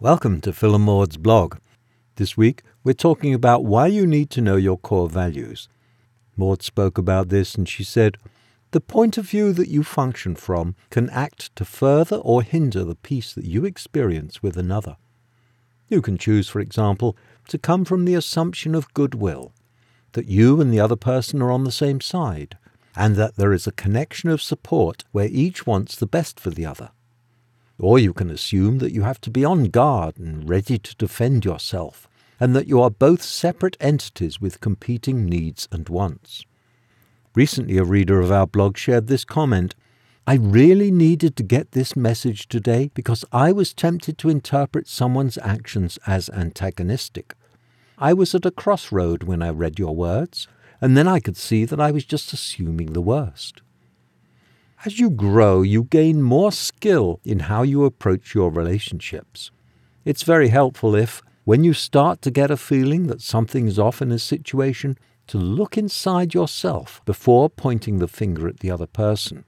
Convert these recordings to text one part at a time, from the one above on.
Welcome to Phil Maud's blog. This week, we're talking about why you need to know your core values. Maud spoke about this and she said, The point of view that you function from can act to further or hinder the peace that you experience with another. You can choose, for example, to come from the assumption of goodwill, that you and the other person are on the same side, and that there is a connection of support where each wants the best for the other. Or you can assume that you have to be on guard and ready to defend yourself, and that you are both separate entities with competing needs and wants. Recently, a reader of our blog shared this comment I really needed to get this message today because I was tempted to interpret someone's actions as antagonistic. I was at a crossroad when I read your words, and then I could see that I was just assuming the worst. As you grow, you gain more skill in how you approach your relationships. It's very helpful if, when you start to get a feeling that something is off in a situation, to look inside yourself before pointing the finger at the other person.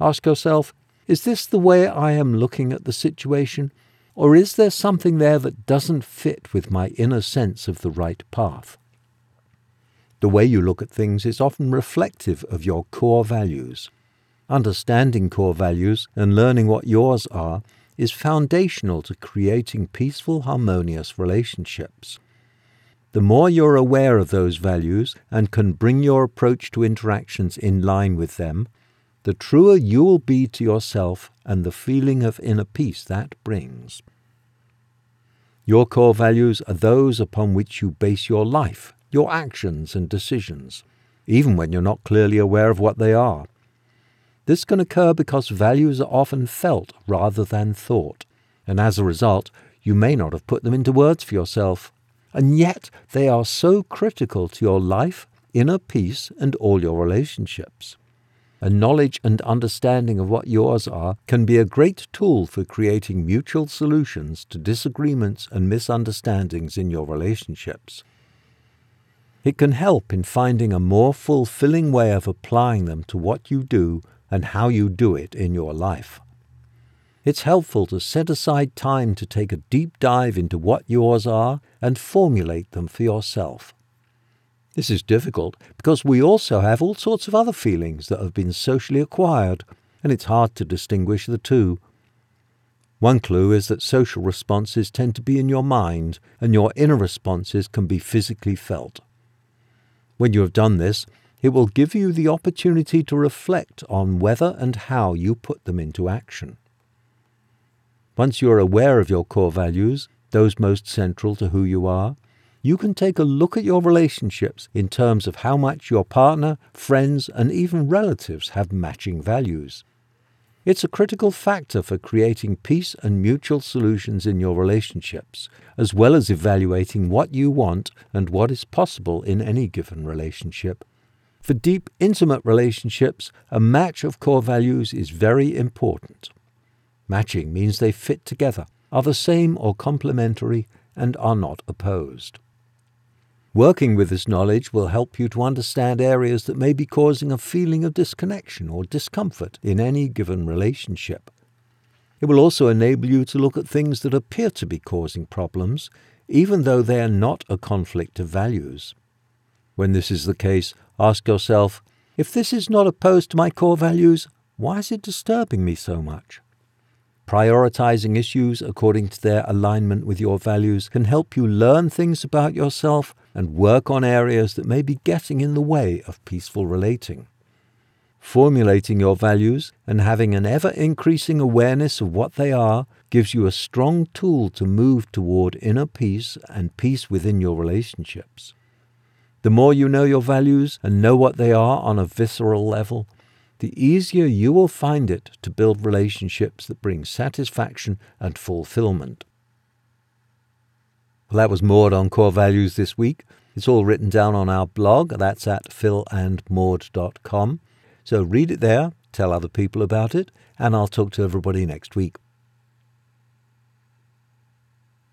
Ask yourself, is this the way I am looking at the situation, or is there something there that doesn't fit with my inner sense of the right path? The way you look at things is often reflective of your core values. Understanding core values and learning what yours are is foundational to creating peaceful, harmonious relationships. The more you're aware of those values and can bring your approach to interactions in line with them, the truer you will be to yourself and the feeling of inner peace that brings. Your core values are those upon which you base your life, your actions and decisions, even when you're not clearly aware of what they are. This can occur because values are often felt rather than thought, and as a result, you may not have put them into words for yourself. And yet, they are so critical to your life, inner peace, and all your relationships. A knowledge and understanding of what yours are can be a great tool for creating mutual solutions to disagreements and misunderstandings in your relationships. It can help in finding a more fulfilling way of applying them to what you do and how you do it in your life. It's helpful to set aside time to take a deep dive into what yours are and formulate them for yourself. This is difficult because we also have all sorts of other feelings that have been socially acquired, and it's hard to distinguish the two. One clue is that social responses tend to be in your mind, and your inner responses can be physically felt. When you have done this, it will give you the opportunity to reflect on whether and how you put them into action. Once you are aware of your core values, those most central to who you are, you can take a look at your relationships in terms of how much your partner, friends, and even relatives have matching values. It's a critical factor for creating peace and mutual solutions in your relationships, as well as evaluating what you want and what is possible in any given relationship. For deep, intimate relationships, a match of core values is very important. Matching means they fit together, are the same or complementary, and are not opposed. Working with this knowledge will help you to understand areas that may be causing a feeling of disconnection or discomfort in any given relationship. It will also enable you to look at things that appear to be causing problems, even though they are not a conflict of values. When this is the case, ask yourself if this is not opposed to my core values, why is it disturbing me so much? Prioritizing issues according to their alignment with your values can help you learn things about yourself and work on areas that may be getting in the way of peaceful relating. Formulating your values and having an ever increasing awareness of what they are gives you a strong tool to move toward inner peace and peace within your relationships. The more you know your values and know what they are on a visceral level, the easier you will find it to build relationships that bring satisfaction and fulfillment. Well, that was Maud on core values this week. It's all written down on our blog. That's at philandmaud.com. So read it there, tell other people about it, and I'll talk to everybody next week.